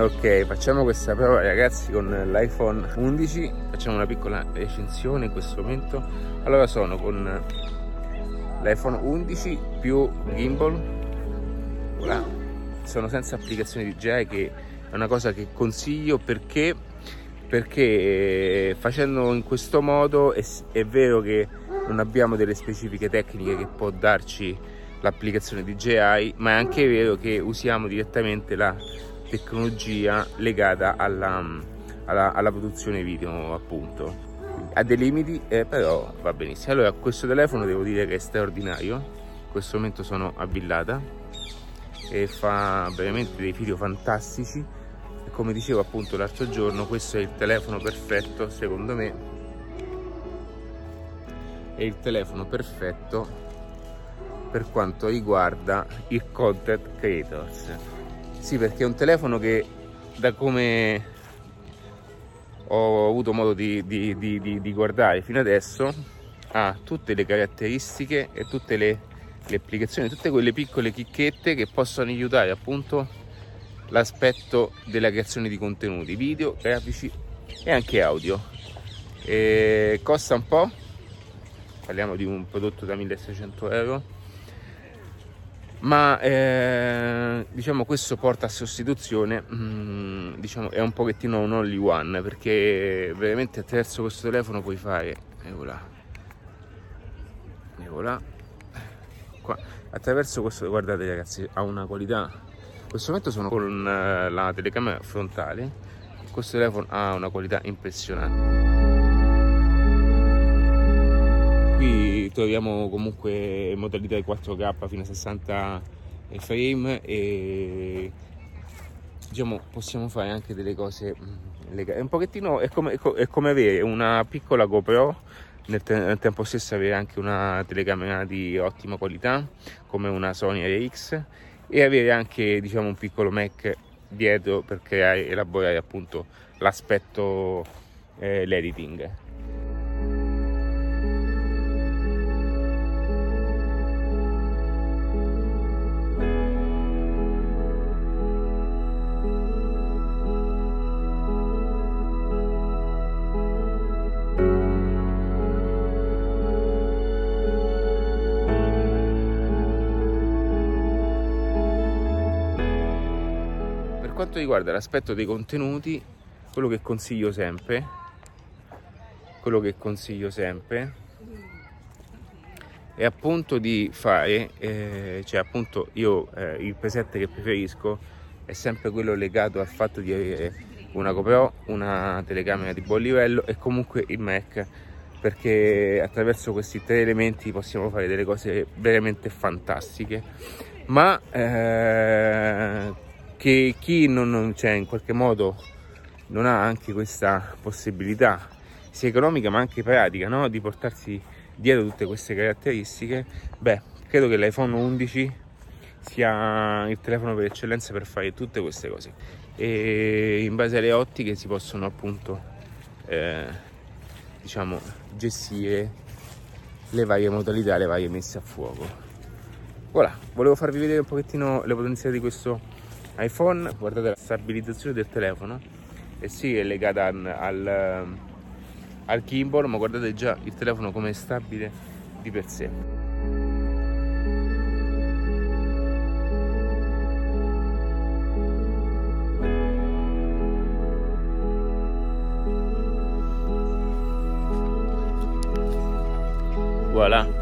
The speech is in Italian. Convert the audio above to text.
Ok, facciamo questa prova ragazzi con l'iPhone 11, facciamo una piccola recensione in questo momento. Allora sono con l'iPhone 11 più gimbal, voilà. sono senza applicazione DJI che è una cosa che consiglio perché, perché facendo in questo modo è, è vero che non abbiamo delle specifiche tecniche che può darci l'applicazione DJI, ma è anche vero che usiamo direttamente la tecnologia legata alla, alla, alla produzione video appunto. Ha dei limiti eh, però va benissimo. Allora questo telefono devo dire che è straordinario. In questo momento sono a Villata e fa veramente dei video fantastici. E come dicevo appunto l'altro giorno questo è il telefono perfetto secondo me è il telefono perfetto per quanto riguarda il content creators sì, perché è un telefono che da come ho avuto modo di, di, di, di guardare fino adesso ha tutte le caratteristiche e tutte le, le applicazioni, tutte quelle piccole chicchette che possono aiutare appunto l'aspetto della creazione di contenuti video, grafici e anche audio. E costa un po', parliamo di un prodotto da 1600 euro ma eh, diciamo questo porta a sostituzione mm, diciamo è un pochettino un only one perché veramente attraverso questo telefono puoi fare eccola eccola qua. Attraverso questo guardate ragazzi ha una qualità. In questo momento sono con eh, la telecamera frontale. Questo telefono ha una qualità impressionante troviamo comunque modalità di 4K fino a 60 frame e diciamo possiamo fare anche delle cose mm, è un pochettino è come, è come avere una piccola GoPro nel, te nel, tempo stesso avere anche una telecamera di ottima qualità come una Sony RX e avere anche diciamo un piccolo Mac dietro per creare elaborare appunto l'aspetto eh, l'editing quanto riguarda l'aspetto dei contenuti, quello che consiglio sempre, quello che consiglio sempre è appunto di fare, eh, cioè appunto io eh, il preset che preferisco è sempre quello legato al fatto di avere una GoPro, una telecamera di buon livello e comunque il Mac perché attraverso questi tre elementi possiamo fare delle cose veramente fantastiche. Ma eh, che chi non, non cioè, in qualche modo non ha anche questa possibilità sia economica ma anche pratica no? di portarsi dietro tutte queste caratteristiche beh credo che l'iPhone 11 sia il telefono per eccellenza per fare tutte queste cose e in base alle ottiche si possono appunto eh, diciamo gestire le varie modalità le varie messe a fuoco voilà volevo farvi vedere un pochettino le potenzialità di questo iPhone, guardate la stabilizzazione del telefono e sì è legata al, al gimbal ma guardate già il telefono come è stabile di per sé. Voilà.